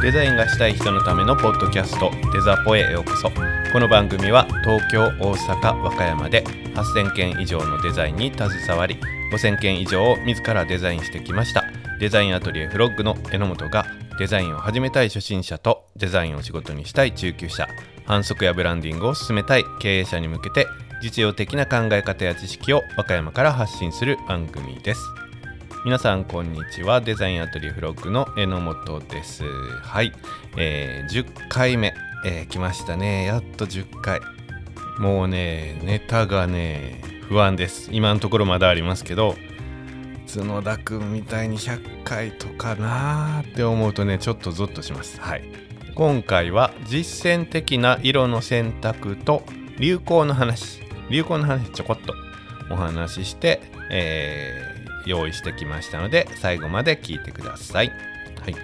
デザインがしたい人のためのポッドキャストデザポへようこそ。この番組は東京大阪和歌山で8000件以上のデザインに携わり5000件以上を自らデザインしてきました。デザインアトリエフロッグの榎本がデザインを始めたい初心者とデザインを仕事にしたい中級者反則やブランディングを進めたい経営者に向けて実用的な考え方や知識を和歌山から発信する番組です。皆さんこんにちは。デザインアトリエフロッグの榎本です。はい、えー、10回目、えー、来ましたね。やっと10回。もうねネタがね不安です。今のところまだありますけど角田くんみたいに100回とかなーって思うとねちょっとゾッとします。はい。今回は実践的な色の選択と流行の話。流行の話ちょこっとお話しして、えー、用意してきましたので最後まで聞いてください。はい、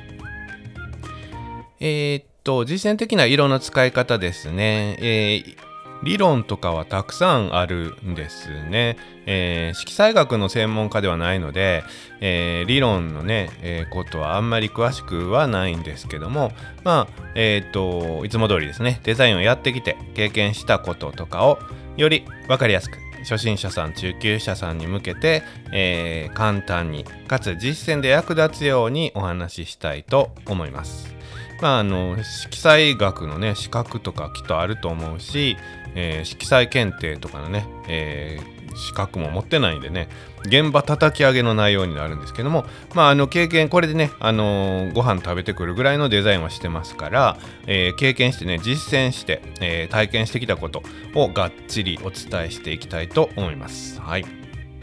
えー、っと実践的な色の使い方ですね、えー、理論とかはたくさんあるんですね。えー、色彩学の専門家ではないので、えー、理論のね、えー、ことはあんまり詳しくはないんですけども、まあ、えっ、と、いつも通りですね、デザインをやってきて経験したこととかをより分かりやすく初心者さん中級者さんに向けて、えー、簡単にかつ実践で役立つようにお話ししたいと思います。まあ、あの色彩学のね資格とかきっとあると思うし、えー、色彩検定とかのね、えー、資格も持ってないんでね現場叩き上げの内容になるんですけどもまああの経験これでねあのー、ご飯食べてくるぐらいのデザインはしてますから、えー、経験してね実践して、えー、体験してきたことをがっちりお伝えしていきたいと思います。はい。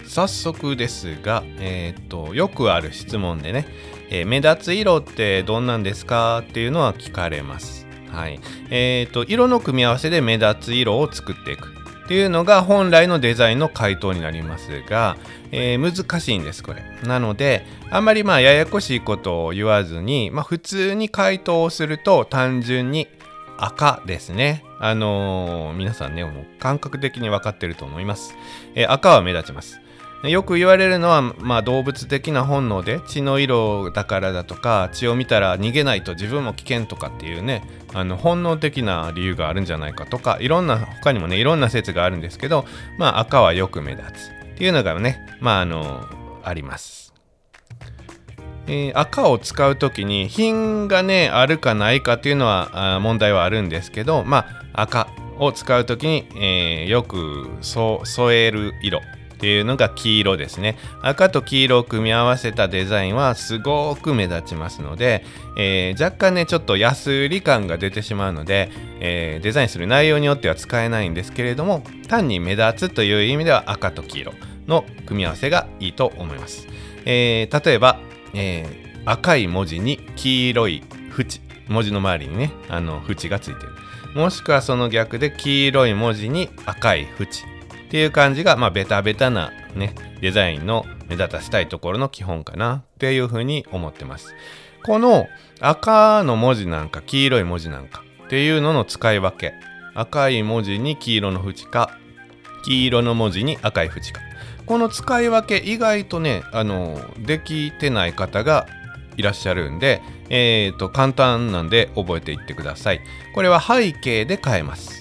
早速ですが、えー、っとよくある質問でね、え目立つ色ってどんなんですかっていうのは聞かれます。はい。えーと、色の組み合わせで目立つ色を作っていく。っていうのが本来のデザインの回答になりますが、えー、難しいんですこれ。なのであんまりまあややこしいことを言わずに、まあ、普通に回答をすると単純に赤ですね。あのー、皆さんねもう感覚的に分かってると思います、えー、赤は目立ちますよく言われるのは、まあ、動物的な本能で血の色だからだとか血を見たら逃げないと自分も危険とかっていうねあの本能的な理由があるんじゃないかとかいろんな他にもねいろんな説があるんですけど、まあ、赤はよく目立つっていうのがねまああのあります。えー、赤を使う時に品がねあるかないかっていうのは問題はあるんですけどまあ赤を使う時に、えー、よく添える色っていうのが黄色ですね。赤と黄色を組み合わせたデザインはすごく目立ちますので、えー、若干ねちょっと安売り感が出てしまうので、えー、デザインする内容によっては使えないんですけれども単に目立つという意味では赤と黄色の組み合わせがいいと思います、えー、例えば、え赤い文字に黄色い縁文字の周りにねあの縁がついてる。もしくはその逆で黄色い文字に赤い縁。っていう感じが、まあ、ベタベタなね、デザインの目立たせたいところの基本かなっていうふうに思ってます。この赤の文字なんか黄色い文字なんかっていうのの使い分け。赤い文字に黄色の縁か、黄色の文字に赤い縁か。この使い分け意外とね、あの、できてない方がいらっしゃるんで、えっ、ー、と、簡単なんで覚えていってください。これは背景で変えます。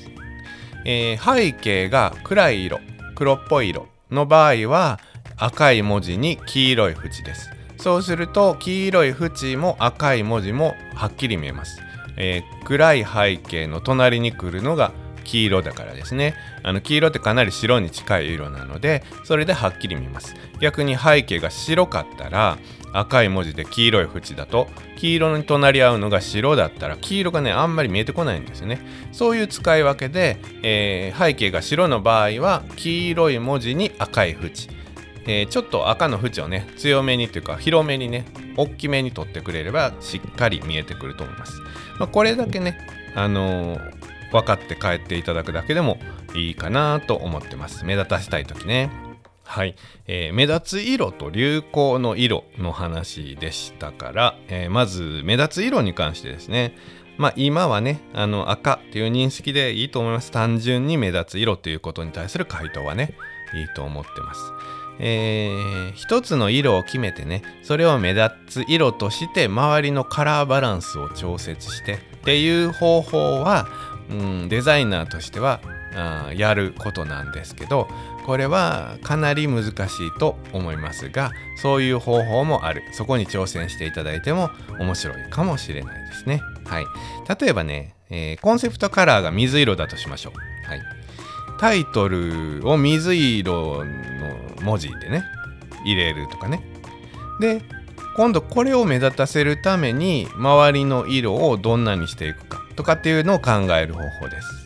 えー、背景が暗い色黒っぽい色の場合は赤い文字に黄色い縁です。そうすると黄色い縁も赤い文字もはっきり見えます、えー、暗い背景の隣に来るのが黄色だからですね。あの黄色ってかなり白に近い色なのでそれではっきり見えます。逆に背景が白かったら赤い文字で黄色い縁だと黄色に隣り合うのが白だったら黄色がねあんまり見えてこないんですよね。そういう使い分けで、えー、背景が白の場合は黄色い文字に赤い縁。えー、ちょっと赤の縁をね強めにというか広めにね大きめに取ってくれればしっかり見えてくると思います、まあ、これだけねあのー、分かって帰っていただくだけでもいいかなと思ってます。目立たせたい時ね。はい、えー、目立つ色と流行の色の話でしたから、えー、まず目立つ色に関してですね。まあ今はねあの赤っていう認識でいいと思います。単純に目立つ色ということに対する回答はねいいと思ってます。えー、一つの色を決めてねそれを目立つ色として周りのカラーバランスを調節してっていう方法は、うん、デザイナーとしてはあやることなんですけどこれはかなり難しいと思いますがそういう方法もある。そこに挑戦していただいても面白いかもしれないですね。はい。例えばね、えー、コンセプトカラーが水色だとしましょう。はい。タイトルを水色の文字でね入れるとかね。で今度これを目立たせるために周りの色をどんなにしていくかとかっていうのを考える方法です、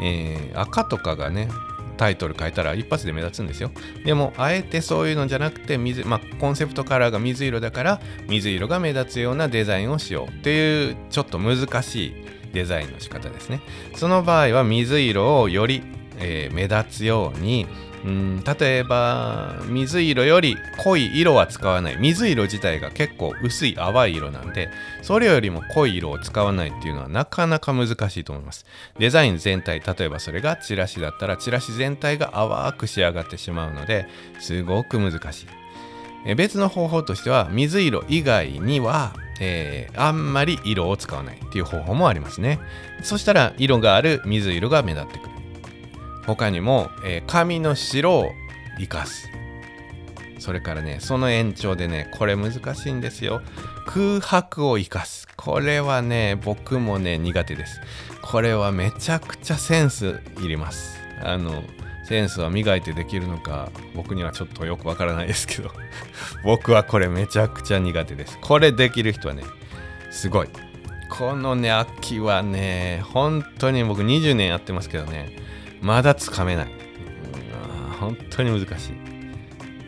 えー、赤とかがねタイトル変えたら一発で目立つんですよ。でもあえてそういうのじゃなくて水、まあ、コンセプトカラーが水色だから水色が目立つようなデザインをしよう。っていうちょっと難しいデザインの仕方ですね。その場合は水色をよりえー、目立つようにうん例えば水色より濃い色は使わない。水色自体が結構薄い淡い色なんでそれよりも濃い色を使わないっていうのはなかなか難しいと思います。デザイン全体例えばそれがチラシだったらチラシ全体が淡く仕上がってしまうのですごく難しい。え別の方法としては水色以外にはえー、あんまり色を使わないっていう方法もありますね。そしたら色がある水色が目立ってくる。他にも、えー、紙の白を生かす。それからねその延長でねこれ難しいんですよ。空白を生かす。これはね僕もね苦手です。これはめちゃくちゃセンスいります。あのセンスは磨いてできるのか僕にはちょっとよくわからないですけど。僕はこれめちゃくちゃ苦手です。これできる人はねすごい。このね秋はね本当に僕20年やってますけどねまだつかめない。本当に難しい。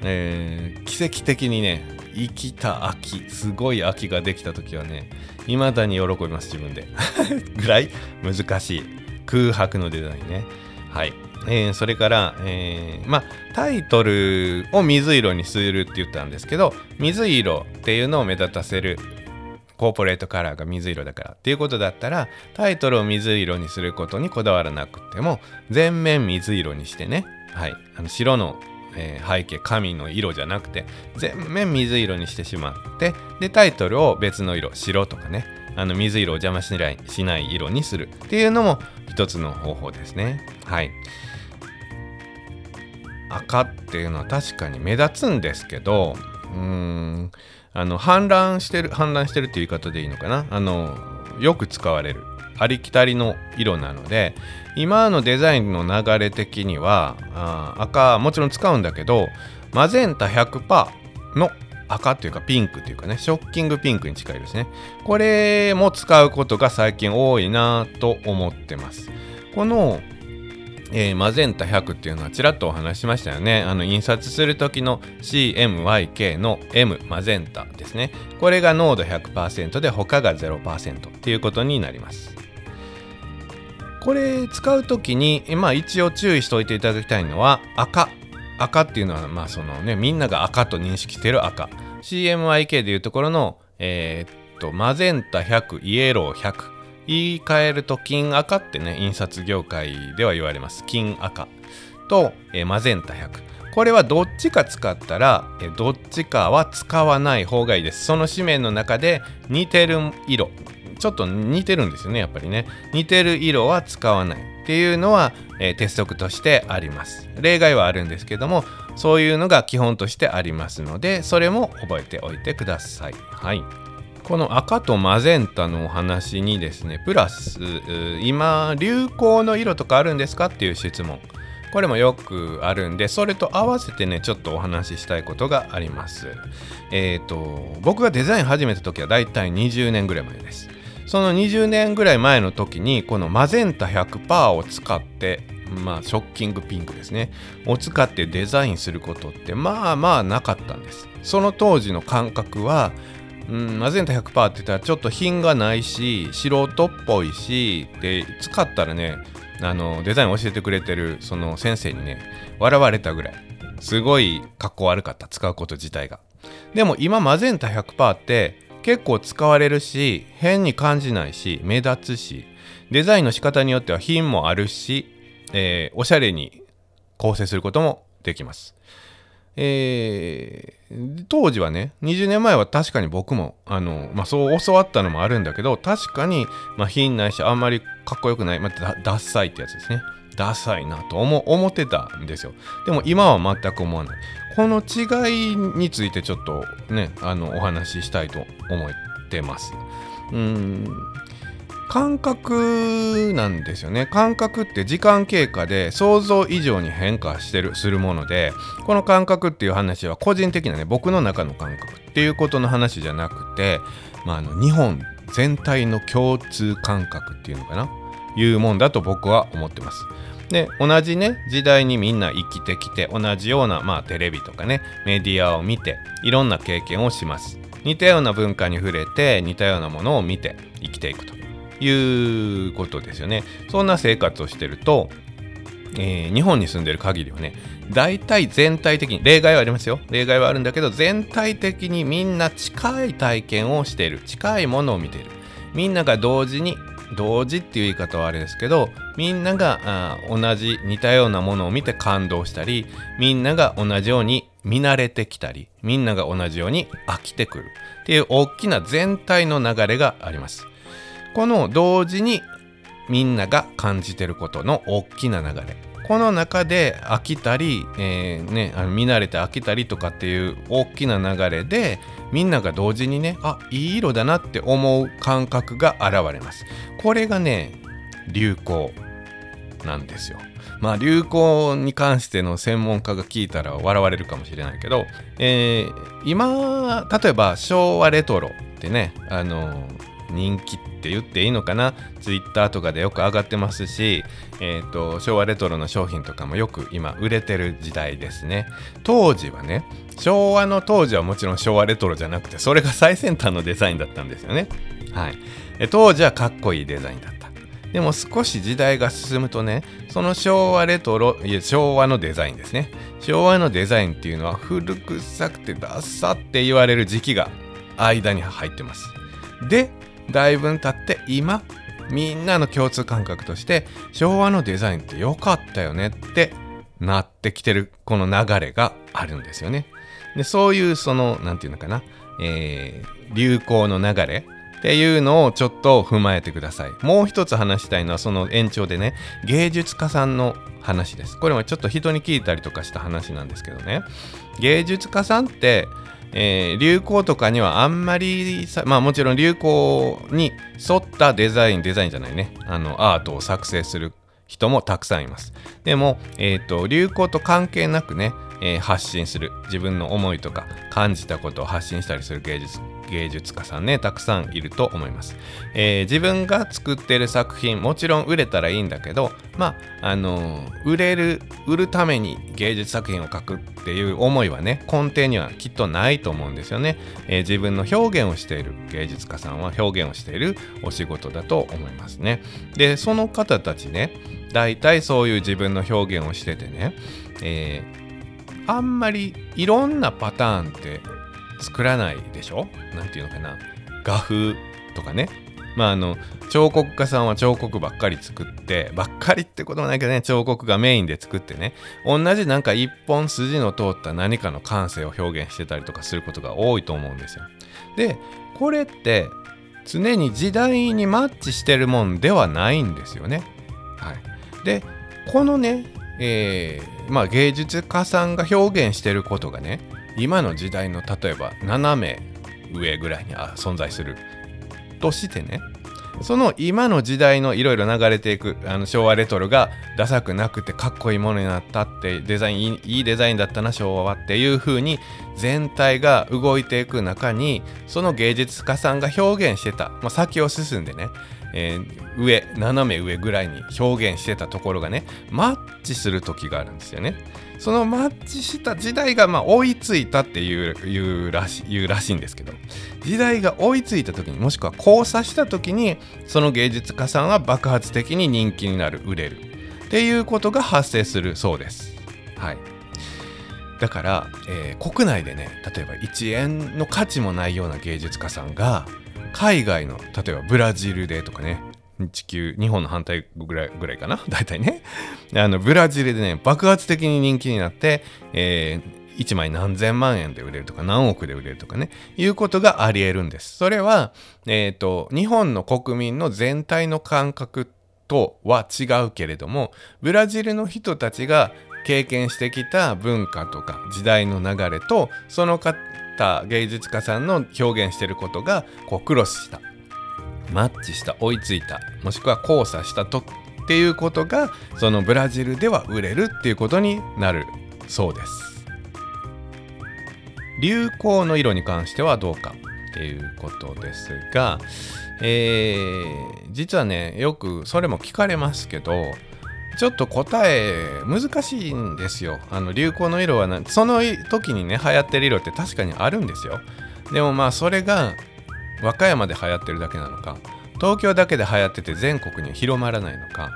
えー、奇跡的にね、生きた秋、すごい秋ができた時はね、未だに喜びます、自分で。ぐらい難しい。空白のデザインね。はい。えー、それから、えー、まあ、タイトルを水色にするって言ったんですけど、水色っていうのを目立たせるコーポレートカラーが水色だから。っていうことだったらタイトルを水色にすることにこだわらなくても全面水色にしてね。はい。あの白の、え、背景紙の色じゃなくて全面水色にしてしまってでタイトルを別の色白とかね。あの水色を邪魔しないしない色にするっていうのも一つの方法ですね。はい。赤っていうのは確かに目立つんですけどうーん。あの氾濫してる氾濫してるっていう言い方でいいのかな？あのよく使われる。ありきたりの色なので今のデザインの流れ的にはあ赤もちろん使うんだけどマゼンタ100%の赤っていうかピンクっていうかねショッキングピンクに近いですね。これも使うことが最近多いなと思ってます。このえー、マゼンタ100っていうのはちらっとお話しましたよね。あの印刷する時の CMYK の M マゼンタですね。これが濃度100%で他が0%っていうことになります。これ使う時に、まあ、一応注意しておいていただきたいのは赤。赤っていうのは、まあそのね、みんなが赤と認識してる赤。CMYK でいうところの、えー、っとマゼンタ100、イエロー100。言い換えると金赤ってね印刷業界では言われます。金赤。と、えマゼンタ100これはどっちか使ったら、えどっちかは使わない方がいいです。その紙面の中で似てる色。ちょっと似てるんですよねやっぱりね。似てる色は使わない。っていうのは、え、鉄則としてあります。例外はあるんですけどもそういうのが基本としてありますのでそれも覚えておいてください。はい。この赤とマゼンタのお話にですねプラス今流行の色とかあるんですかっていう質問。これもよくあるんでそれと合わせてねちょっとお話ししたいことがあります。えっ、ー、と僕がデザイン始めた時はだいたい20年ぐらい前です。その20年ぐらい前の時にこのマゼンタ100%を使ってまあショッキングピンクですね。を使ってデザインすることってまあまあなかったんです。その当時の感覚はうん、マゼンタ100%って言ったらちょっと品がないし素人っぽいしで使ったらねあのデザイン教えてくれてるその先生にね笑われたぐらい。すごい格好悪かった使うこと自体が。でも今マゼンタ100%って結構使われるし変に感じないし目立つしデザインの仕方によっては品もあるし、えー、おしゃれに構成することもできます。えー、当時はね20年前は確かに僕もあの、まあ、そう教わったのもあるんだけど確かに、まあ、品ないしあんまりかっこよくない、まあ、ダッサいってやつですね。ダサいなと思思ってたんですよ。でも今は全く思わない。この違いについてちょっとねあのお話ししたいと思ってます。うん。感覚なんですよね。感覚って時間経過で想像以上に変化してるするものでこの感覚っていう話は個人的なね僕の中の感覚っていうことの話じゃなくて、まあ、あの日本全体の共通感覚っていうのかな？いうもんだと僕は思ってます。で同じね時代にみんな生きてきて同じようなまあテレビとかねメディアを見ていろんな経験をします。似たような文化に触れて似たようなものを見て生きていくと。いうことですよね。そんな生活をしてると、えー、日本に住んでる限りはね、大体全体的に、例外はありますよ。例外はあるんだけど、全体的にみんな近い体験をしている。近いものを見ている。みんなが同時に、同時っていう言い方はあれですけど、みんなが同じ似たようなものを見て感動したり、みんなが同じように見慣れてきたり、みんなが同じように飽きてくるっていう大きな全体の流れがあります。この同時にみんなが感じてることの大きな流れ。この中で飽きたり、えー、ね、あの見慣れて飽きたりとかっていう大きな流れでみんなが同時にねあいい色だなって思う感覚が現れます。これがね流行なんですよ。まあ流行に関しての専門家が聞いたら笑われるかもしれないけど、えー、今例えば昭和レトロってねあの人気って言っていいのかな？ツイッターとかでよく上がってますし、えーと、昭和レトロの商品とかもよく今売れてる時代ですね。当時はね昭和の当時はもちろん昭和レトロじゃなくてそれが最先端のデザインだったんですよね。はい。当時はかっこいいデザインだった。でも少し時代が進むとねその昭和レトロいや昭和のデザインですね。昭和のデザインっていうのは古臭くてダッサって言われる時期が間に入ってます。でだいぶ経って今みんなの共通感覚として昭和のデザインって良かったよねってなってきてるこの流れがあるんですよね。でそういうその何て言うのかな、えー、流行の流れっていうのをちょっと踏まえてください。もう一つ話したいのはその延長でね芸術家さんの話です。これもちょっと人に聞いたりとかした話なんですけどね芸術家さんってえー、流行とかにはあんまりまあもちろん流行に沿ったデザインデザインじゃないね。あのアートを作成する人もたくさんいます。でも、えーと、流行と関係なくね、えー、発信する自分の思いとか感じたことを発信したりする芸術芸術家さんねたくさんいると思います、えー、自分が作ってる作品もちろん売れたらいいんだけどまああのー、売れる売るために芸術作品を描くっていう思いはね根底にはきっとないと思うんですよね、えー、自分の表現をしている芸術家さんは表現をしているお仕事だと思いますね。でその方たちね大体そういう自分の表現をしててね、えー、あんまりいろんなパターンって作らないでしょ？何て言うのかな？画風とかね。まああの彫刻家さんは彫刻ばっかり作ってばっかりってこともないけどね彫刻がメインで作ってね。同じなんか一本筋の通った何かの感性を表現してたりとかすることが多いと思うんですよ。でこれって常に時代にマッチしてるもんではないんですよね。はい。でこのね、えー、まあ芸術家さんが表現してることがね今の時代の例えば斜め上ぐらいに存在する。としてねその今の時代のいろいろ流れていくあの昭和レトロがダサくなくてかっこいいものになったってデザインいいデザインだったな昭和はっていう風に全体が動いていく中にその芸術家さんが表現してた、まあ、先を進んでねえー、上斜め上ぐらいに表現してたところがねマッチする時があるんですよね。そのマッチした時代がまあ追いついたっていういうらしいうらしいんですけど時代が追いついた時にもしくは交差した時にその芸術家さんは爆発的に人気になる売れるっていうことが発生するそうです。はいだから、えー、国内でね例えば1円の価値もないような芸術家さんが海外の例えばブラジルでとかね。地球日本の反対ぐらいぐらいかな？大体ね。あのブラジルでね爆発的に人気になって、え1枚何千万円で売れるとか何億で売れるとかね。いうことがありえるんです。それは、えーと、日本の国民の全体の感覚とは違うけれどもブラジルの人たちが経験してきた文化とか時代の流れとその方芸術家さんの表現してることがこうクロスしたマッチした追いついたもしくは交差したとっていうことがそのブラジルでは売れるっていうことになるそうです。流行の色に関してはどうかっていうことですが、えー、実はねよくそれも聞かれますけどちょっと答え難しいんですよ。あの流行の色はなその時にね流行ってる色って確かにあるんですよ。でもまあそれが和歌山で流行ってるだけなのか。東京だけで流行ってて全国に広まらないのか。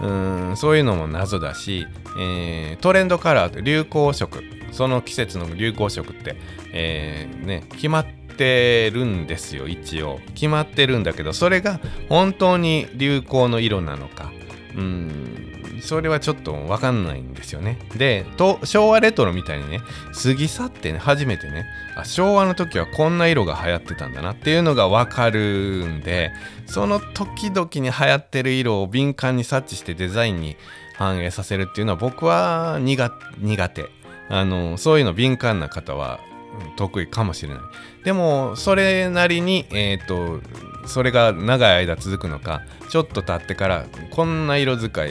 うーんそういうのも謎だし、えー、トレンドカラーって流行色。その季節の流行色って、えー、ね決まってるんですよ一応。決まってるんだけどそれが本当に流行の色なのか。うん。それはちょっと分かんないんですよね。で、と昭和レトロみたいにね、過ぎ去ってね、初めてねあ、昭和の時はこんな色が流行ってたんだなっていうのが分かるんで、その時々に流行ってる色を敏感に察知してデザインに反映させるっていうのは僕は苦手。あの、そういうの敏感な方は得意かもしれない。でも、それなりに、えっ、ー、と、それが長い間続くのか、ちょっと経ってから、こんな色使い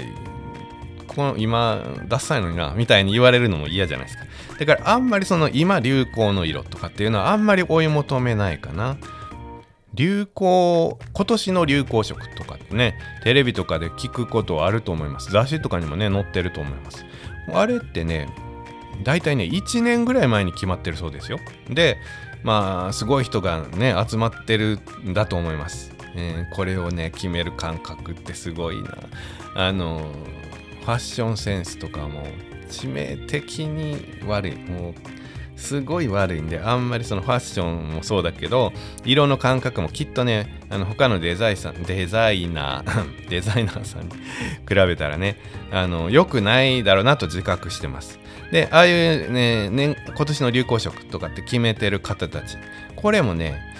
この今ダサいのになみたいに言われるのも嫌じゃないですか。だからあんまりその今流行の色とかっていうのはあんまり追い求めないかな。流行今年の流行色とかってねテレビとかで聞くことはあると思います。雑誌とかにもね載ってると思います。あれってね大体ね1年ぐらい前に決まってるそうですよ。でまあすごい人がね集まってるんだと思います、えー、これをね決める感覚ってすごいな。あのーファッションセンスとかも致命的に悪い。もうすごい悪いんであんまりそのファッションもそうだけど色の感覚もきっとねあの他のデザイさんデザイナー デザイナーさんに 比べたらねあの良くないだろうなと自覚してます。でああいうねね今年の流行色とかって決めてる方たち。これもね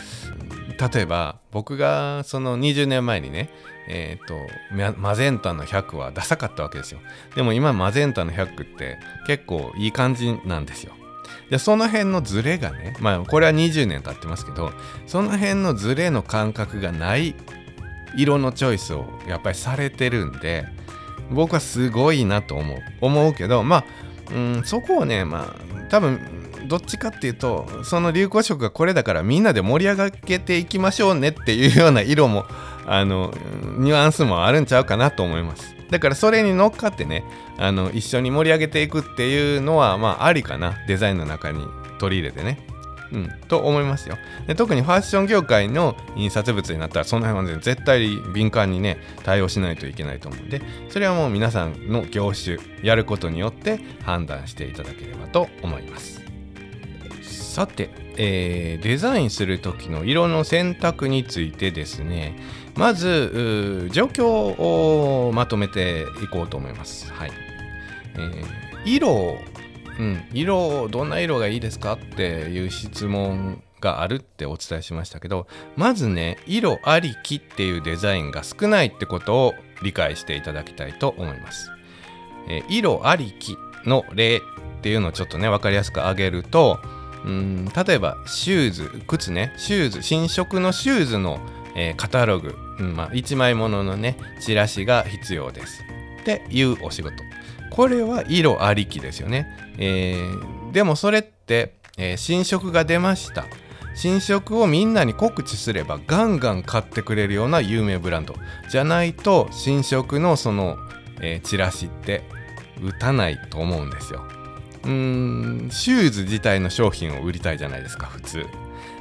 例えば僕がその20年前にねえっ、ー、とマゼンタの100はダサかったわけですよ。でも今マゼンタの100って結構いい感じなんですよ。でその辺のズレがねまあこれは20年経ってますけどその辺のズレの感覚がない色のチョイスをやっぱりされてるんで僕はすごいなと思う。思うけどまあうんそこをねまあ多分どっちかっていうとその流行色がこれだからみんなで盛り上げていきましょうねっていうような色もあのニュアンスもあるんちゃうかなと思います。だからそれに乗っかってねあの一緒に盛り上げていくっていうのはまあありかな。デザインの中に取り入れてね。うん、と思いますよ。で特にファッション業界の印刷物になったらその辺は絶対敏感にね対応しないといけないと思うんでそれはもう皆さんの業種やることによって判断していただければと思います。さて、えー、デザインする時の色の選択についてですねまず状況をまとめていこうと思います。はいえー、色うん、色どんな色がいいですかっていう質問があるってお伝えしましたけどまずね色ありきっていうデザインが少ないってことを理解していただきたいと思います。えー、色ありきの例っていうのをちょっとね分かりやすく挙げるとうん例えばシューズ靴ね。シューズ新色のシューズのえー、カタログ、うんまあ、1枚もののねチラシが必要です。っていうお仕事。これは色ありきですよね、えー、でもそれって、えー、新色が出ました。新色をみんなに告知すればガンガン買ってくれるような有名ブランド。じゃないと新色のその、えー、チラシって打たないと思うんですよ。うんシューズ自体の商品を売りたいじゃないですか普通。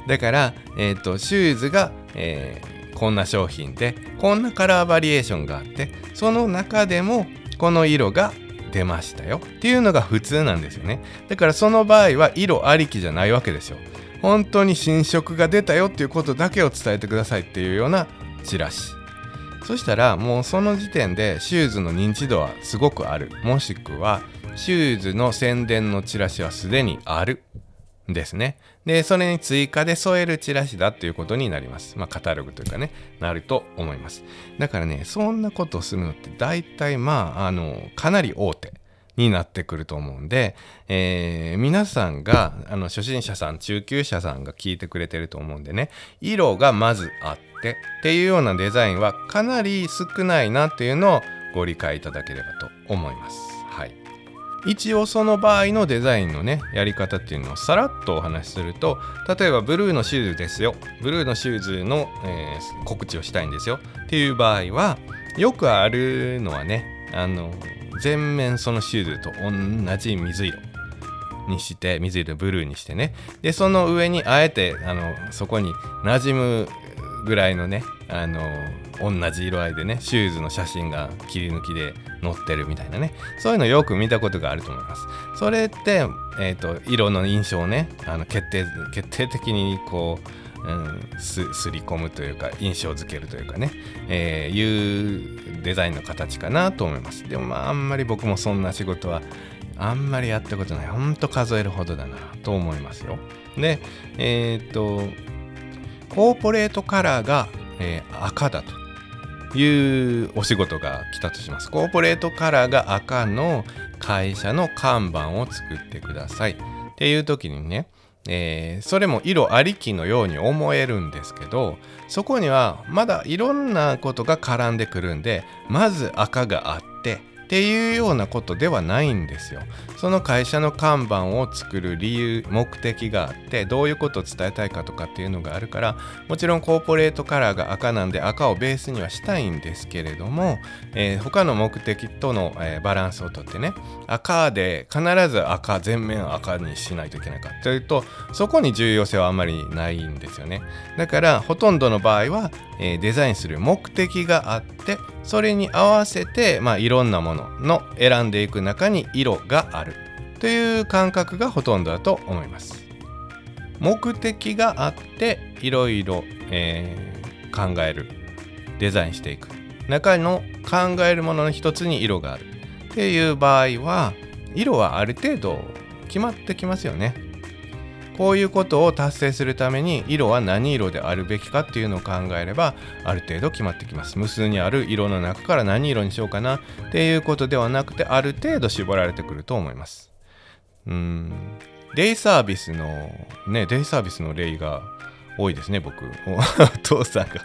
だから、えーと、シューズが、えー、こんな商品でこんなカラーバリエーションがあってその中でもこの色が出ましたよ。っていうのが普通なんですよね。だからその場合は色ありきじゃないわけですよ。本当に新色が出たよっていうことだけを伝えてくださいっていうようなチラシ。そしたらもうその時点でシューズの認知度はすごくある。もしくはシューズの宣伝のチラシはすでにあるですね。で、それに追加で添えるチラシだっていうことになります。まあ、カタログというかね、なると思います。だからね、そんなことをするのって大体まあ、あの、かなり大手。になってくると思うんで、えー、皆さんがあの初心者さん中級者さんが聞いてくれてると思うんでね色がまずあってっていうようなデザインはかなり少ないなっていうのをご理解いただければと思います。一応その場合のデザインのねやり方っていうのをさらっとお話しすると例えばブルーのシューズですよ。ブルーのシューズの、えー、告知をしたいんですよ。っていう場合はよくあるのはねあの全面そのシューズと同じ水色にして水色ブルーにしてね。でその上にあえてあのそこに馴染むぐらいのねあの同じ色合いでねシューズの写真が切り抜きで載ってるみたいなね。そういうのよく見たことがあると思います。それって、えーと、色の印象をねあの決定決定的にこううん、すすり込むというか印象づけるというかね、えー、いうデザインの形かなと思います。でもまああんまり僕もそんな仕事はあんまりやったことない。ほんと数えるほどだなと思いますよ。でえー、っとコーポレートカラーが、えー、赤だと。いうお仕事が来たとしますコーポレートカラーが赤の会社の看板を作ってくださいっていう時にねえー、それも色ありきのように思えるんですけどそこにはまだいろんなことが絡んでくるんでまず赤があってっていうようなことではないんですよ。その会社の看板を作る理由目的があってどういうことを伝えたいかとかっていうのがあるからもちろんコーポレートカラーが赤なんで赤をベースにはしたいんですけれども、えー、他の目的との、えー、バランスをとってね赤で必ず赤全面赤にしないといけないかというとそこに重要性はあんまりないんですよね。だからほとんどの場合は、えー、デザインする目的があってそれに合わせて、まあ、いろんなものの選んでいく中に色があるという感覚がほとんどだと思います。目的があっていろいろ、えー、考えるデザインしていく中の考えるものの一つに色があるっていう場合は色はある程度決まってきますよね。こういうことを達成するために色は何色であるべきかっていうのを考えればある程度決まってきます。無数にある色の中から何色にしようかなっていうことではなくてある程度絞られてくると思います。うん。デイサービスのねデイサービスの例が多いですね僕。お父さんが。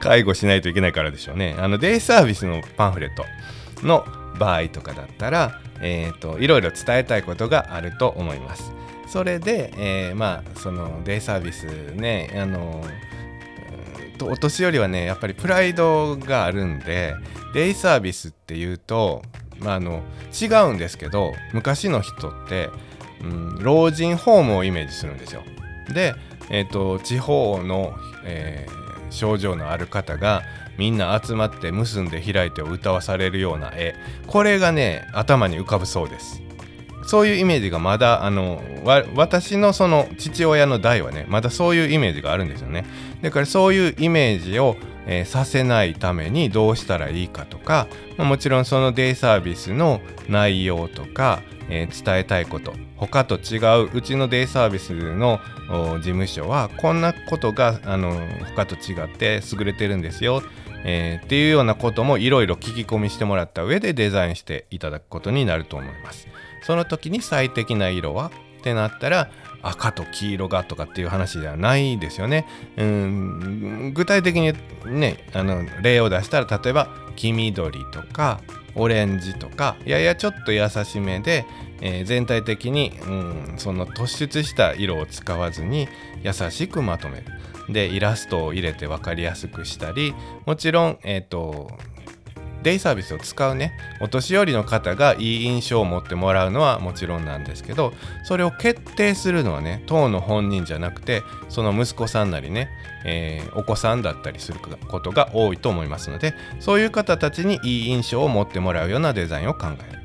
介護しないといけないからでしょうね。あのデイサービスのパンフレットの場合とかだったら、えーといろいろ伝えたいことがあると思います。それで、えー、まあそのデイサービスねあのお年寄りはねやっぱりプライドがあるんでデイサービスっていうと、まあ、あの違うんですけど昔の人って、うん、老人ホームをイメージするんですよ。で、えーと、地方の、えー、症状のある方がみんな集まって結んで開いてを歌わされるような絵これがね頭に浮かぶそうです。そういうイメージがまだあの私のその父親の代はねまだそういうイメージがあるんですよねだからそういうイメージを、えー、させないためにどうしたらいいかとか、まあ、もちろんそのデイサービスの内容とか、えー、伝えたいこと他と違ううちのデイサービスの事務所はこんなことがあの他と違って優れてるんですよえー、っていうようなこともいろいろ聞き込みしてもらった上でデザインしていただくことになると思います。その時に最適な色は？ってなったら赤と黄色がとかっていう話ではないですよね。うん具体的にねあの例を出したら例えば黄緑とかオレンジとかややちょっと優しめで、えー、全体的に、うん、その突出した色を使わずに優しくまとめる。でイラストを入れて分かりやすくしたりもちろん、えーとデイサービスを使うねお年寄りの方がいい印象を持ってもらうのはもちろんなんですけどそれを決定するのはね当の本人じゃなくてその息子さんなりね、えー、お子さんだったりすることが多いと思いますのでそういう方たちにいい印象を持ってもらうようなデザインを考える。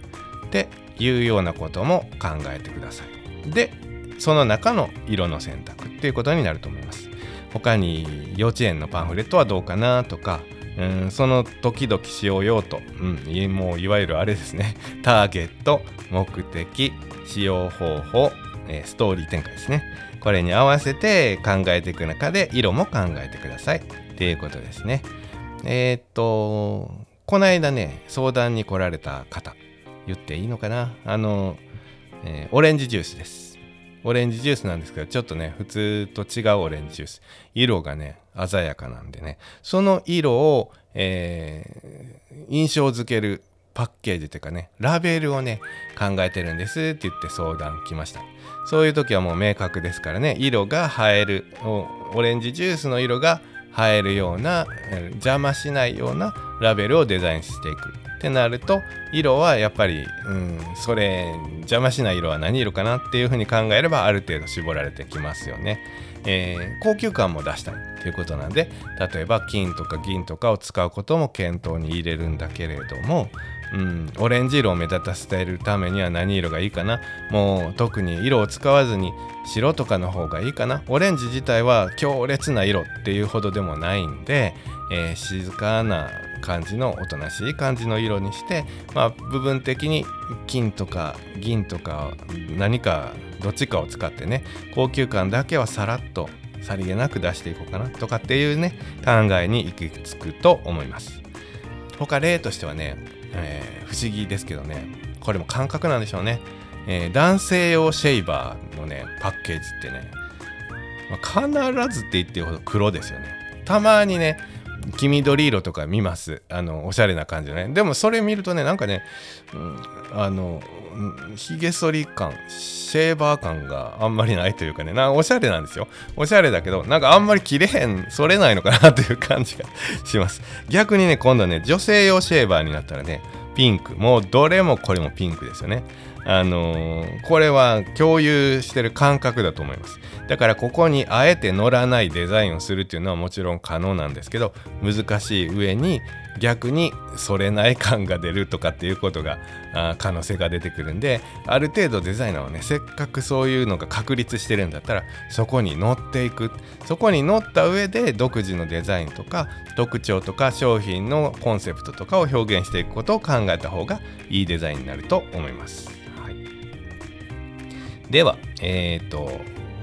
っていうようなことも考えてください。でその中の色の選択っていうことになると思います。他に幼稚園のパンフレットはどうかなとかうんその時々使用用途、うん、もういわゆるあれですね。ターゲット目的使用方法、えー、ストーリー展開ですね。これに合わせて考えていく中で色も考えてください。っていうことですね。えー、っとこの間ね相談に来られた方言っていいのかな？あの、えー、オレンジジュースです。オレンジジュースなんですけど、ちょっとね、普通と違うオレンジジュース。色がね、鮮やかなんでね、その色を、えー、印象づけるパッケージっていうかね、ラベルをね、考えてるんですって言って相談来ました。そういう時はもう明確ですからね、色が映える、オレンジジュースの色が映えるような、邪魔しないようなラベルをデザインしていく。ってなると色はやっぱり、うん、それ邪魔しない色は何色かなっていうふうに考えればある程度絞られてきますよね。えー、高級感も出したいということなんで例えば金とか銀とかを使うことも検討に入れるんだけれども、うん、オレンジ色を目立たせてるためには何色がいいかな？もう特に色を使わずに白とかの方がいいかな？オレンジ自体は強烈な色っていうほどでもないんで、えー、静かな感じのおとなしい感じの色にして、まあ、部分的に金とか銀とか何かどっちかを使ってね高級感だけはさらっとさりげなく出していこうかなとかっていうね考えに行き着くと思います。他例としてはね、えー、不思議ですけどね。これも感覚なんでしょうね、えー、男性用シェイバーのねパッケージってね、まあ、必ずって言ってるほど黒ですよね。たまにね黄緑色とか見ます。あのおしゃれな感じのね。でもそれ見るとねなんかね、うん、あのひげ剃り感シェーバー感があんまりないというかねなんかおしゃれなんですよおしゃれだけどなんかあんまり切れへん剃れないのかなという感じがします逆にね今度はね女性用シェーバーになったらねピンクもうどれもこれもピンクですよねあのー、これは共有してる感覚だと思いますだからここにあえて乗らないデザインをするっていうのはもちろん可能なんですけど難しい上に逆にそれない感が出るとかっていうことがあ可能性が出てくるんである程度デザイナーはねせっかくそういうのが確立してるんだったらそこに乗っていくそこに乗った上で独自のデザインとか特徴とか商品のコンセプトとかを表現していくことを考えた方がいいデザインになると思います。はい、ではえっ、ー、と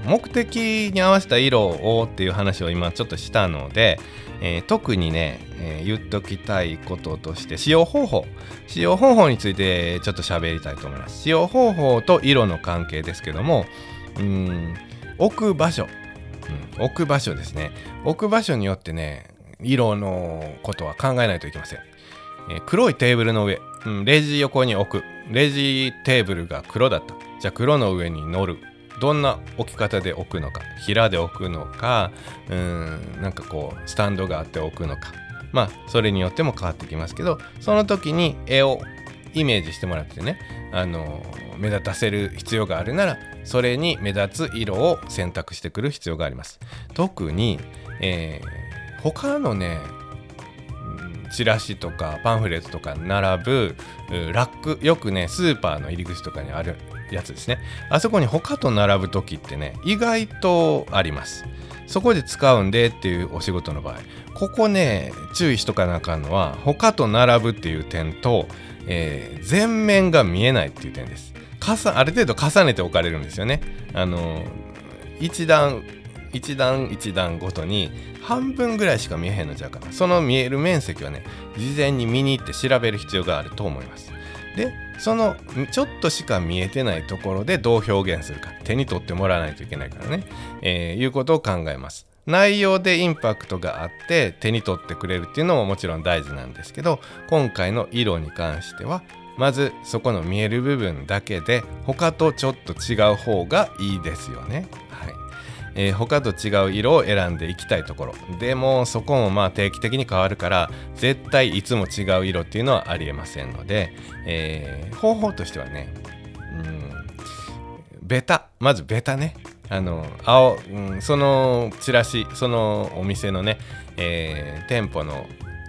目的に合わせた色をっていう話を今ちょっとしたので、えー、特にね、えー、言っときたいこととして使用方法。使用方法についてちょっと喋りたいと思います。使用方法と色の関係ですけどもうん置く場所、うん、置く場所ですね。置く場所によってね色のことは考えないといけません、えー、黒いテーブルの上、うん、レジ横に置く。レジテーブルが黒だった。じゃあ黒の上に乗る。どんな置き方で置くのか平で置くのかうんなんかこうスタンドがあって置くのか。まあそれによっても変わってきますけどその時に絵をイメージしてもらってねあの目立たせる必要があるならそれに目立つ色を選択してくる必要があります。特に、えー、他のねチラシとかパンフレットとか並ぶラックよくねスーパーの入り口とかにあるやつですね。あそこに他と並ぶ時ってね意外とあります。そこで使うんでっていうお仕事の場合。ここね注意しとかなあかんのは他と並ぶっていう点と、えー、全面が見えないっていう点です。ある程度重ねて置かれるんですよね。あの一段一段一段ごとに半分ぐらいしか見えへんのちゃうかな。その見える面積はね事前に見に行って調べる必要があると思います。でそのちょっとしか見えてないところでどう表現するか。手に取ってもらわないといけないからね、えー、いうことを考えます。内容でインパクトがあって手に取ってくれるっていうのももちろん大事なんですけど今回の色に関してはまずそこの見える部分だけで他とちょっと違う方がいいですよね。えー、他と違う色を選んでいきたいところでもそこもまあ定期的に変わるから絶対いつも違う色っていうのはありえませんので、えー、方法としてはねうんベタまずベタね。あの青、うん、そのチラシそのお店のね、えー、店舗の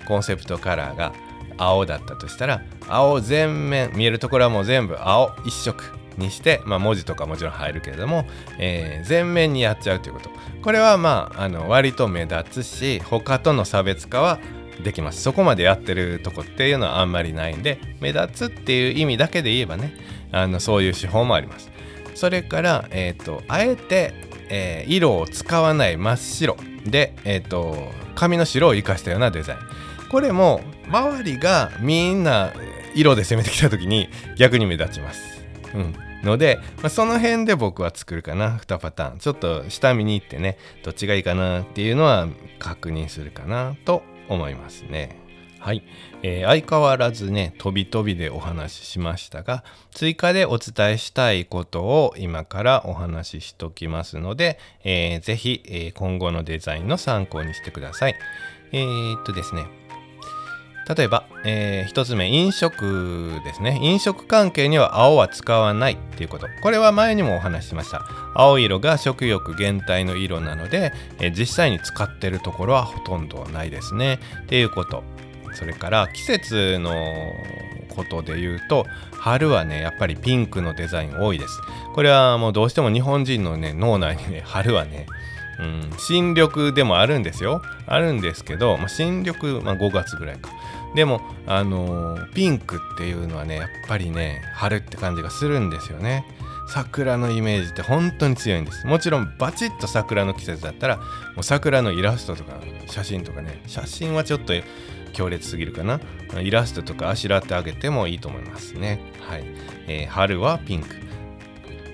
コンセプトカラーが青だったとしたら青全面見えるところはもう全部青一色。にして、まあ、文字とかもちろん入るけれども、えー、全面にやっちゃうということ。これはまああの割と目立つし他との差別化はできます。そこまでやってるとこっていうのはあんまりないんで目立つっていう意味だけで言えばねあのそういう手法もあります。それから、えーと、あえて、えー、色を使わない真っ白。で、えーと、紙の白を生かしたようなデザイン。これも周りがみんな色で攻めてきた時に逆に目立ちます、うん、ので、まあ、その辺で僕は作るかな2パターンちょっと下見に行ってねどっちがいいかなっていうのは確認するかなと思いますね。はい、えー、相変わらずね飛び飛びでお話ししましたが追加でお伝えしたいことを今からお話ししときますので、えー、ぜひ、えー、今後のデザインの参考にしてください。えー、っとですね例えば、えー、1つ目飲食ですね。飲食関係には青は使わないっていうこと。これは前にもお話ししました。青色が食欲減退の色なので、えー、実際に使ってるところはほとんどないですね。っていうこと。それから季節のことで言うと春はねやっぱりピンクのデザイン多いです。これはもうどうしても日本人のね脳内にね春はねうん、新緑でもあるんですよ。あるんですけど、まあ、新緑、まあ、5月ぐらいか。でもあのー、ピンクっていうのはねやっぱりね春って感じがするんですよね。桜のイメージって本当に強いんです。もちろんバチッと桜の季節だったらもう桜のイラストとか写真とかね写真はちょっと強烈すぎるかな。イラストとかあしらってあげてもいいと思いますね。はい、えー、春はピンク。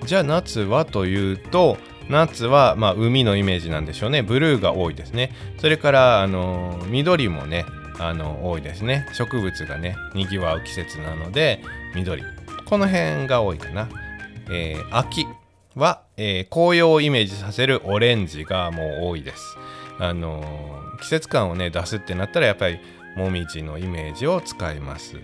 じゃあ夏はというと夏はまあ海のイメージなんでしょうね。ブルーが多いですね。それからあの緑もねあの多いですね。植物がねにぎわう季節なので緑。この辺が多いかな、えー、秋は、えー、紅葉をイメージさせるオレンジがもう多いです。あのー、季節感をね出すってなったらやっぱりもみじのイメージを使います、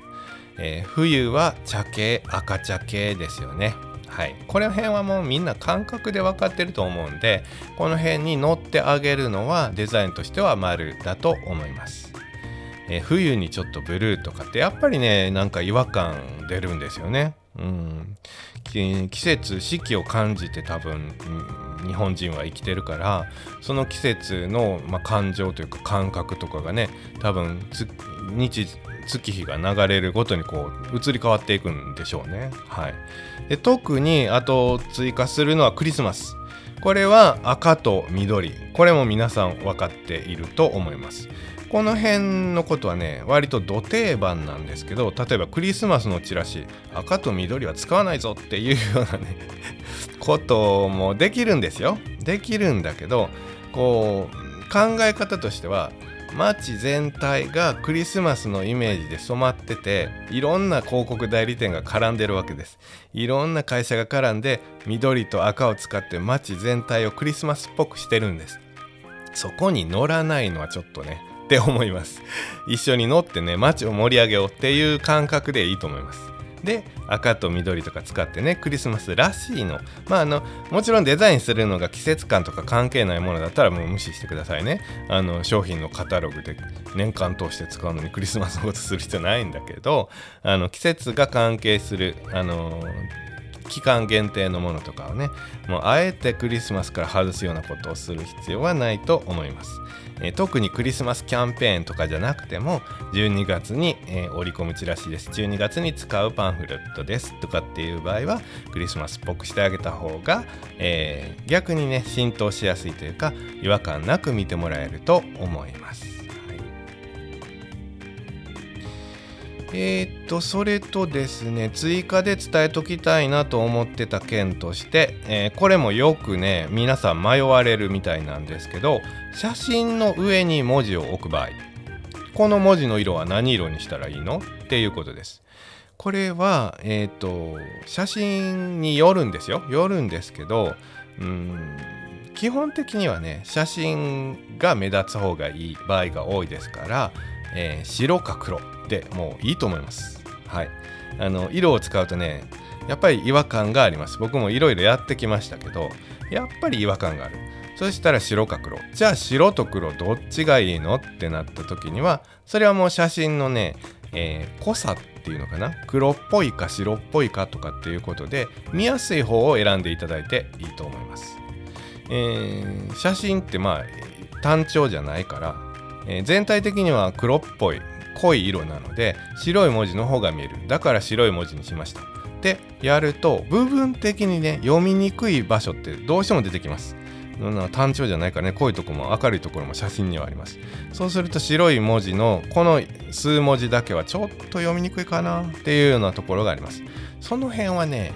えー、冬は茶系赤茶系ですよね。はい、この辺はもうみんな感覚で分かってると思うんでこの辺に乗ってあげるのはデザインとしては丸だと思います、えー、冬にちょっとブルーとかってやっぱりねなんか違和感出るんですよねうん季節四季を感じて多分日本人は生きてるからその季節の、まあ、感情というか感覚とかがね多分日月日が流れるごとにこう移り変わっていくんでしょうね。はい、で特にあと追加するのはクリスマス。これは赤と緑。これも皆さん分かっていると思います。この辺のことはね割と土定番なんですけど例えばクリスマスのチラシ赤と緑は使わないぞっていうようなね こともできるんですよ。できるんだけどこう考え方としては街全体がクリスマスのイメージで染まってていろんな広告代理店が絡んでるわけです。いろんな会社が絡んで緑と赤を使って街全体をクリスマスっぽくしてるんです。そこに乗らないのはちょっとねって思います。一緒に乗ってね街を盛り上げようっていう感覚でいいと思います。で赤と緑とか使ってねクリスマスらしいの。まああのもちろんデザインするのが季節感とか関係ないものだったらもう無視してくださいね。あの商品のカタログで年間通して使うのに クリスマスのことする必要ないんだけどあの季節が関係するあの期間限定のものとかをねもうあえてクリスマスから外すようなことをする必要はないと思います、え、特にクリスマスキャンペーンとかじゃなくても12月に、えー、折り込むチラシです。12月に使うパンフレットです。とかっていう場合はクリスマスっぽくしてあげた方が、えー、逆にね浸透しやすいというか違和感なく見てもらえると思います。えー、っとそれとですね追加で伝えときたいなと思ってた件として、え、これもよくね皆さん迷われるみたいなんですけど写真の上に文字を置く場合この文字の色は何色にしたらいいの？っていうことです。これは、えーと、写真によるんですよよるんですけどうん基本的にはね写真が目立つ方がいい場合が多いですから、えー、白か黒でもういいと思います。はい、あの色を使うとねやっぱり違和感があります。僕もいろいろやってきましたけどやっぱり違和感がある。そしたら白か黒。じゃあ白と黒どっちがいいの？ってなった時にはそれはもう写真のね、えー、濃さっていうのかな？黒っぽいか白っぽいかとかっていうことで見やすい方を選んでいただいていいと思います。えー、写真ってまあ単調じゃないからえー、全体的には黒っぽい濃い色なので白い文字の方が見える。だから白い文字にしました。でやると部分的にね読みにくい場所ってどうしても出てきます。単調じゃないかね濃いとこも明るいところも写真にはあります。そうすると白い文字のこの数文字だけはちょっと読みにくいかなっていうようなところがあります。その辺はね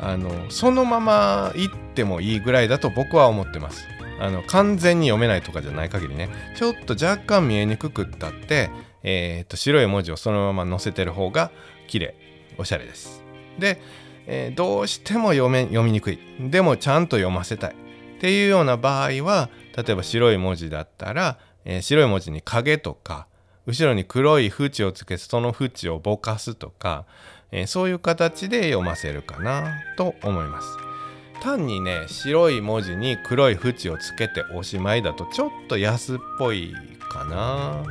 あのそのまま行ってもいいぐらいだと僕は思ってます。あの完全に読めないとかじゃない限りね。ちょっと若干見えにくくったって、えー、と白い文字をそのまま載せてる方が綺麗。おしゃれです。で、えー、どうしても読め読みにくい。でもちゃんと読ませたい。っていうような場合は例えば白い文字だったら、えー、白い文字に影とか後ろに黒い縁をつけてその縁をぼかすとか、えー、そういう形で読ませるかなと思います。単にね白い文字に黒い縁をつけておしまいだとちょっと安っぽいかな。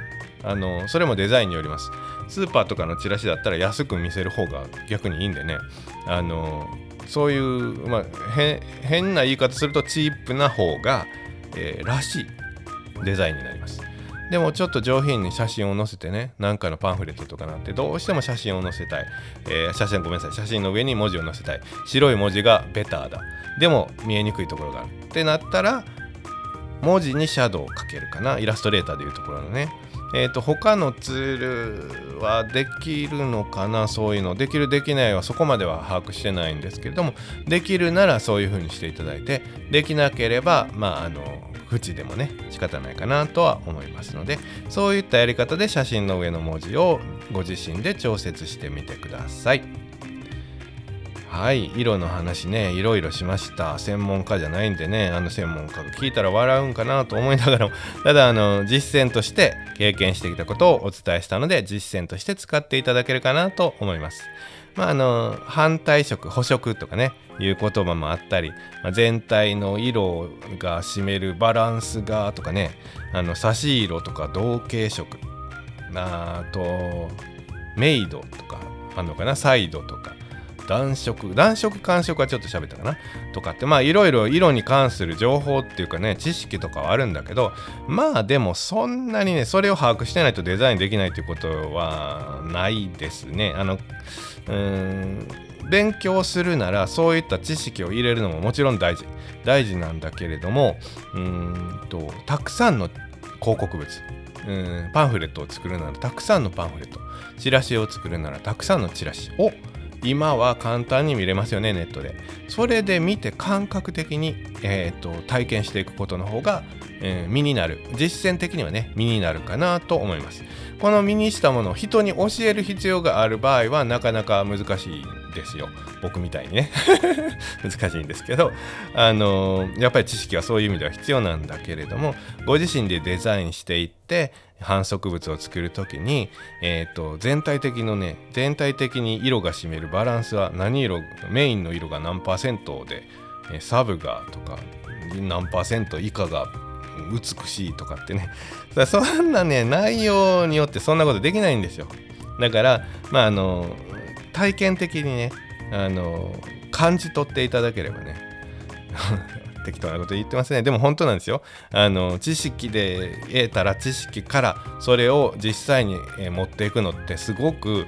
あのそれもデザインによります。スーパーとかのチラシだったら安く見せる方が逆にいいんでね。あのそういう、まあ、変な言い方するとチープな方が、えー、らしいデザインになります。でもちょっと上品に写真を載せてねなんかのパンフレットとかなんてどうしても写真を載せたい、えー、写真ごめんなさい。写真の上に文字を載せたい。白い文字がベターだ。でも見えにくいところがある。ってなったら文字にシャドウをかけるかな。イラストレーターでいうところのね。えっ、ー、と他のツールはできるのかな？そういうのできるできないはそこまでは把握してないんですけれどもできるならそういうふうにしていただいてできなければまああの縁でもね仕方ないかなとは思いますのでそういったやり方で写真の上の文字をご自身で調節してみてください。はい色の話ねいろいろしました。専門家じゃないんでねあの専門家が聞いたら笑うんかなと思いながらも。ただあの実践として経験してきたことをお伝えしたので実践として使っていただけるかなと思います。まああの反対色補色とかねいう言葉もあったり、まあ、全体の色が占めるバランスがとかねあの差し色とか同系色あとメイドとかあんのかなサイドとか。暖色暖色寒色はちょっと喋ったかな？とかってまあいろいろ色に関する情報っていうかね知識とかはあるんだけどまあでもそんなにねそれを把握してないとデザインできないっていうことはないですね。あのうん勉強するならそういった知識を入れるのももちろん大事。大事なんだけれどもうんとたくさんの広告物うんパンフレットを作るならたくさんのパンフレットチラシを作るならたくさんのチラシを今は簡単に見れますよねネットで。それで見て感覚的に、えーと、体験していくことの方が、えー、身になる。実践的にはね身になるかなと思います。この身にしたものを人に教える必要がある場合はなかなか難しいですよ。僕みたいにね。難しいんですけどあのー、やっぱり知識はそういう意味では必要なんだけれどもご自身でデザインしていって反則物を作る時に、えーと、全体的のね全体的に色が占めるバランスは何色メインの色が何パーセントで、サブがとか何パーセント以下が美しいとかってね。そんなね内容によってそんなことできないんですよ。だからまああの体験的にねあの感じ取っていただければね。適当なこと言ってますね。でも本当なんですよ。あの知識で得たら知識からそれを実際に持っていくのってすごく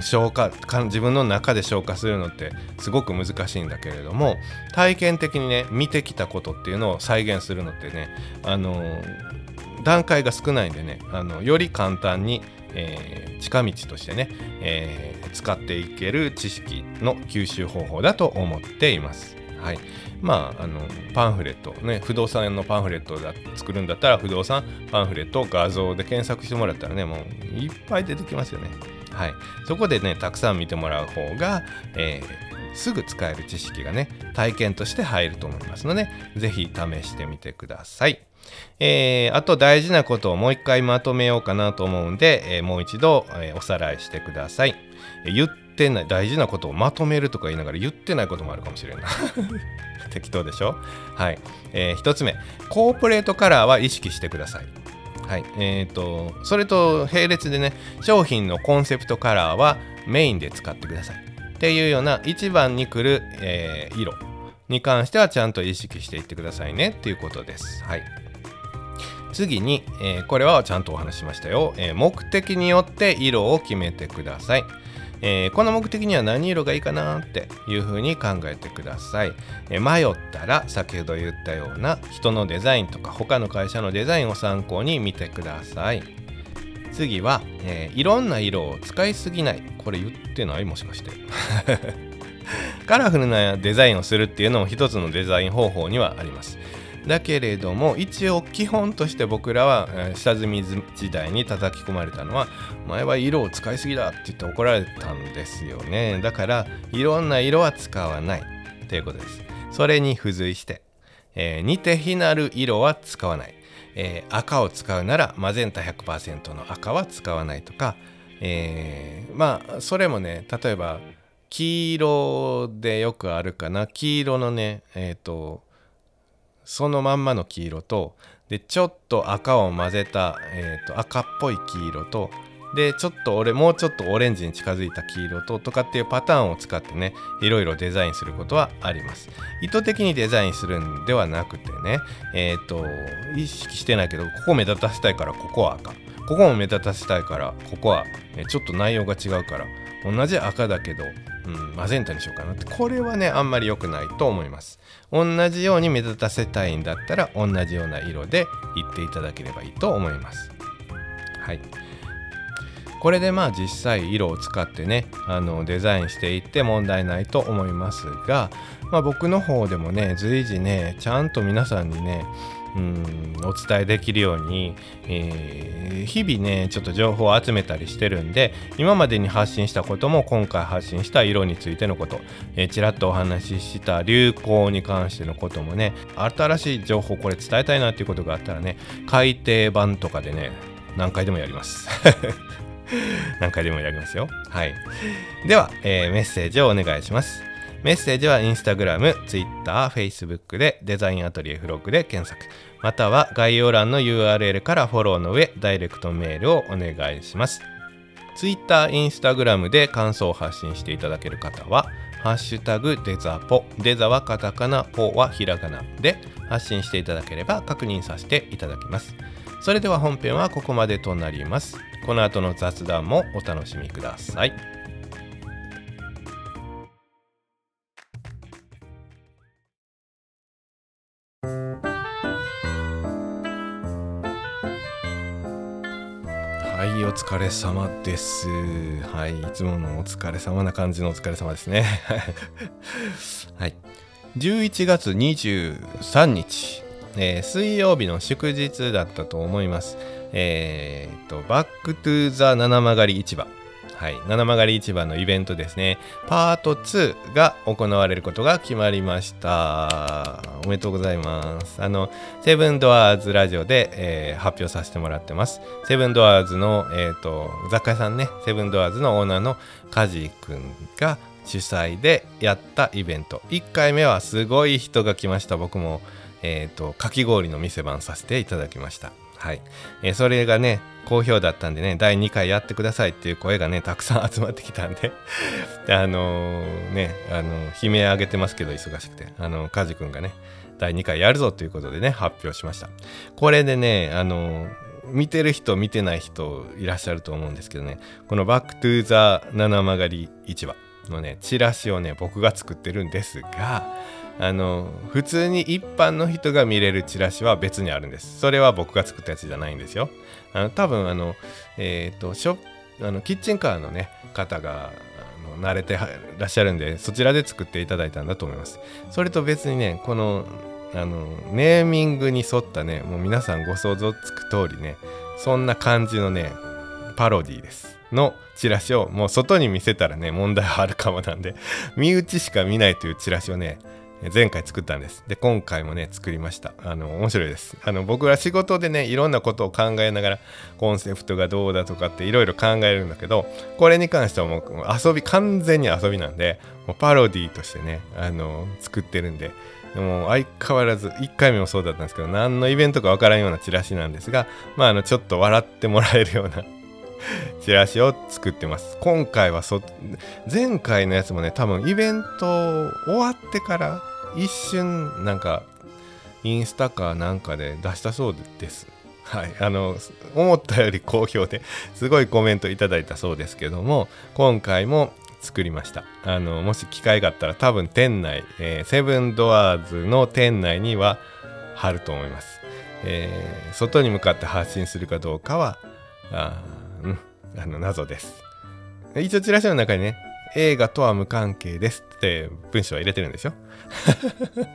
消化自分の中で消化するのってすごく難しいんだけれども体験的にね見てきたことっていうのを再現するのってねあの段階が少ないんでねあのより簡単に、えー、近道としてね、えー、使っていける知識の吸収方法だと思っています。はい、まああのパンフレットね不動産のパンフレットだ作るんだったら不動産パンフレット画像で検索してもらったらねもういっぱい出てきますよね。はい。そこでねたくさん見てもらう方が、えー、すぐ使える知識がね体験として入ると思いますので是非試してみてください。えー、あと大事なことをもう一回まとめようかなと思うんで、えー、もう一度、え、おさらいしてください、言ってない大事なことをまとめるとか言いながら言ってないこともあるかもしれんな。適当でしょ？はい、えー、1つ目。コーポレートカラーは意識してください。はい。えーと、それと並列でね商品のコンセプトカラーはメインで使ってください。っていうような1番に来る、えー、色に関してはちゃんと意識していってくださいね。っていうことです。はい。次に、えー、これはちゃんとお話しましたよ、えー、目的によって色を決めてください、えー、この目的には何色がいいかなっていうふうに考えてください、え迷ったら先ほど言ったような人のデザインとか他の会社のデザインを参考に見てください。次は、えいろんな色を使いすぎない。これ言ってないもしかして。カラフルなデザインをするっていうのも一つのデザイン方法にはあります。だけれども一応基本として僕らは下積み時代に叩き込まれたのは前は色を使いすぎだって言って怒られたんですよね。だからいろんな色は使わない。ということです。それに付随して、えー、似て非なる色は使わない、えー、赤を使うならマゼンタ100%の赤は使わないとか、えー、まあそれもね例えば黄色でよくあるかな。黄色のねえっ、とそのまんまの黄色とでちょっと赤を混ぜた、えーと、赤っぽい黄色とでちょっと俺もうちょっとオレンジに近づいた黄色ととかっていうパターンを使ってねいろいろデザインすることはあります。意図的にデザインするんではなくてねえっ、ー、と意識してないけどここ目立たせたいからここは赤。ここも目立たせたいからここはちょっと内容が違うから同じ赤だけど、うん、マゼンタにしようかなって。これはねあんまり良くないと思います。同じように目立たせたいんだったら同じような色で言っていただければいいと思います。はい。これでまあ実際色を使ってねあのデザインしていって問題ないと思いますが、まあ、僕の方でもね随時ねちゃんと皆さんにねうんお伝えできるように、えー、日々ねちょっと情報を集めたりしてるんで今までに発信したことも今回発信した色についてのこと、えー、ちらっとお話しした流行に関してのこともね新しい情報これ伝えたいなっていうことがあったらね改訂版とかでね何回でもやります。何回でもやりますよ。はい。では、えー、メッセージをお願いします。メッセージはインスタグラム、ツイッター、フェイスブックでデザインアトリエフログで検索。または概要欄の URL からフォローの上、ダイレクトメールをお願いします。ツイッター、インスタグラムで感想を発信していただける方は、ハッシュタグデザポ、デザはカタカナ、ポはひらがなで発信していただければ確認させていただきます。それでは本編はここまでとなります。この後の雑談もお楽しみください。はいお疲れ様です。はいいつものお疲れ様な感じのお疲れ様ですね。はい。11月23日、えー、水曜日の祝日だったと思います。えー、っと Back to the 七曲り市場。はい、七曲り市場のイベントですね、パート2が行われることが決まりました。おめでとうございます。あの、セブンドアーズラジオで、えー、発表させてもらってます。セブンドアーズの、えーと、雑貨屋さんね、セブンドアーズのオーナーの梶君が主催でやったイベント。1回目はすごい人が来ました。僕も、えーとかき氷の店番させていただきました。はい、えー、それがね好評だったんでね第2回やってくださいっていう声がねたくさん集まってきたんで あの、ねあの悲鳴上げてますけど忙しくて。あのカジ君がね第2回やるぞということでね発表しました。これでねあの見てる人見てない人いらっしゃると思うんですけどねこの「バックトゥザ七曲り市場」のねチラシをね僕が作ってるんですがあの普通に一般の人が見れるチラシは別にあるんです。それは僕が作ったやつじゃないんですよ。あの多分あのえっ、ー、とショあのキッチンカーのね方があの慣れてらっしゃるんでそちらで作っていただいたんだと思います。それと別にねこのあのネーミングに沿ったねもう皆さんご想像つく通りねそんな感じのねパロディです。のチラシをもう外に見せたらね問題はあるかもなんで身内しか見ないというチラシをね前回作ったんです。で、今回もね、作りました。あの、面白いです。あの、僕ら仕事でね、いろんなことを考えながら、コンセプトがどうだとかっていろいろ考えるんだけど、これに関してはもう遊び、完全に遊びなんで、もうパロディーとしてね、あの、作ってるんで、でも相変わらず1回目もそうだったんですけど何のイベントかわからんようなチラシなんですがまああのちょっと笑ってもらえるような チラシを作ってます今回はそ前回のやつもね多分イベント終わってから一瞬なんかインスタかなんかで出したそうです。はい、あの思ったより好評ですごいコメントいただいたそうですけども今回も作りました。あのもし機会があったら多分店内、えー、セブンドアーズの店内には貼ると思います、えー、外に向かって発信するかどうかはあ,、うん、あの謎です。一応チラシの中にね映画とは無関係ですって文章は入れてるんですよ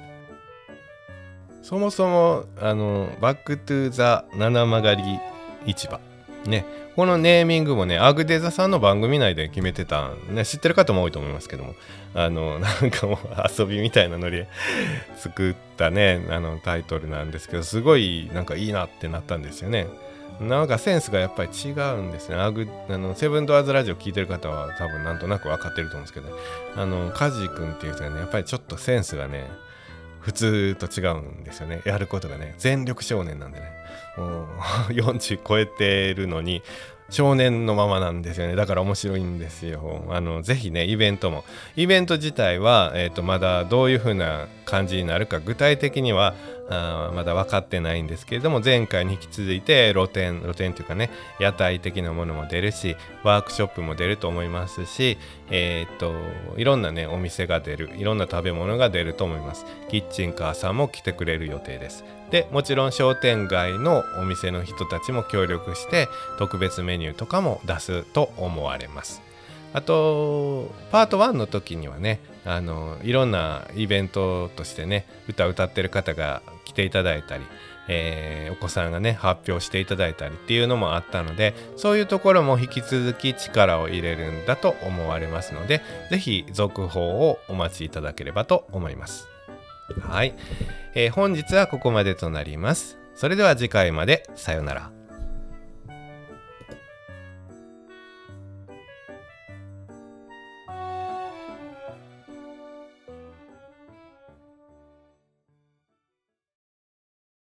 そもそもあのバックトゥザ七曲り市場ね。このネーミングもねアグデザさんの番組内で決めてた、ね、知ってる方も多いと思いますけども。あの なんかもう遊びみたいなノリで 作ったねあのタイトルなんですけどすごいなんかいいなってなったんですよね。なんかセンスがやっぱり違うんですね。アグあのセブンドアーズラジオ聞いてる方は多分なんとなく分かってると思うんですけど、ね、あのカジ君っていう人がねやっぱりちょっとセンスがね普通と違うんですよね。やることがね全力少年なんでね。もう 40超えてるのに少年のままなんですよね。だから面白いんですよ。あのぜひねイベントも。イベント自体は、えーと、まだどういう風な感じになるか具体的にはあまだ分かってないんですけれども前回に引き続いて露店露店というかね屋台的なものも出るしワークショップも出ると思いますしえっ、といろんなねお店が出るいろんな食べ物が出ると思います。キッチンカーさんも来てくれる予定です。でもちろん商店街のお店の人たちも協力して特別メニューとかも出すと思われます。あとパート1の時にはねあのいろんなイベントとしてね歌歌ってる方が来ていただいたり、えー、お子さんがね発表していただいたりっていうのもあったのでそういうところも引き続き力を入れるんだと思われますので是非続報をお待ちいただければと思います。はい、えー、本日はここまでとなります。それでは次回までさようなら。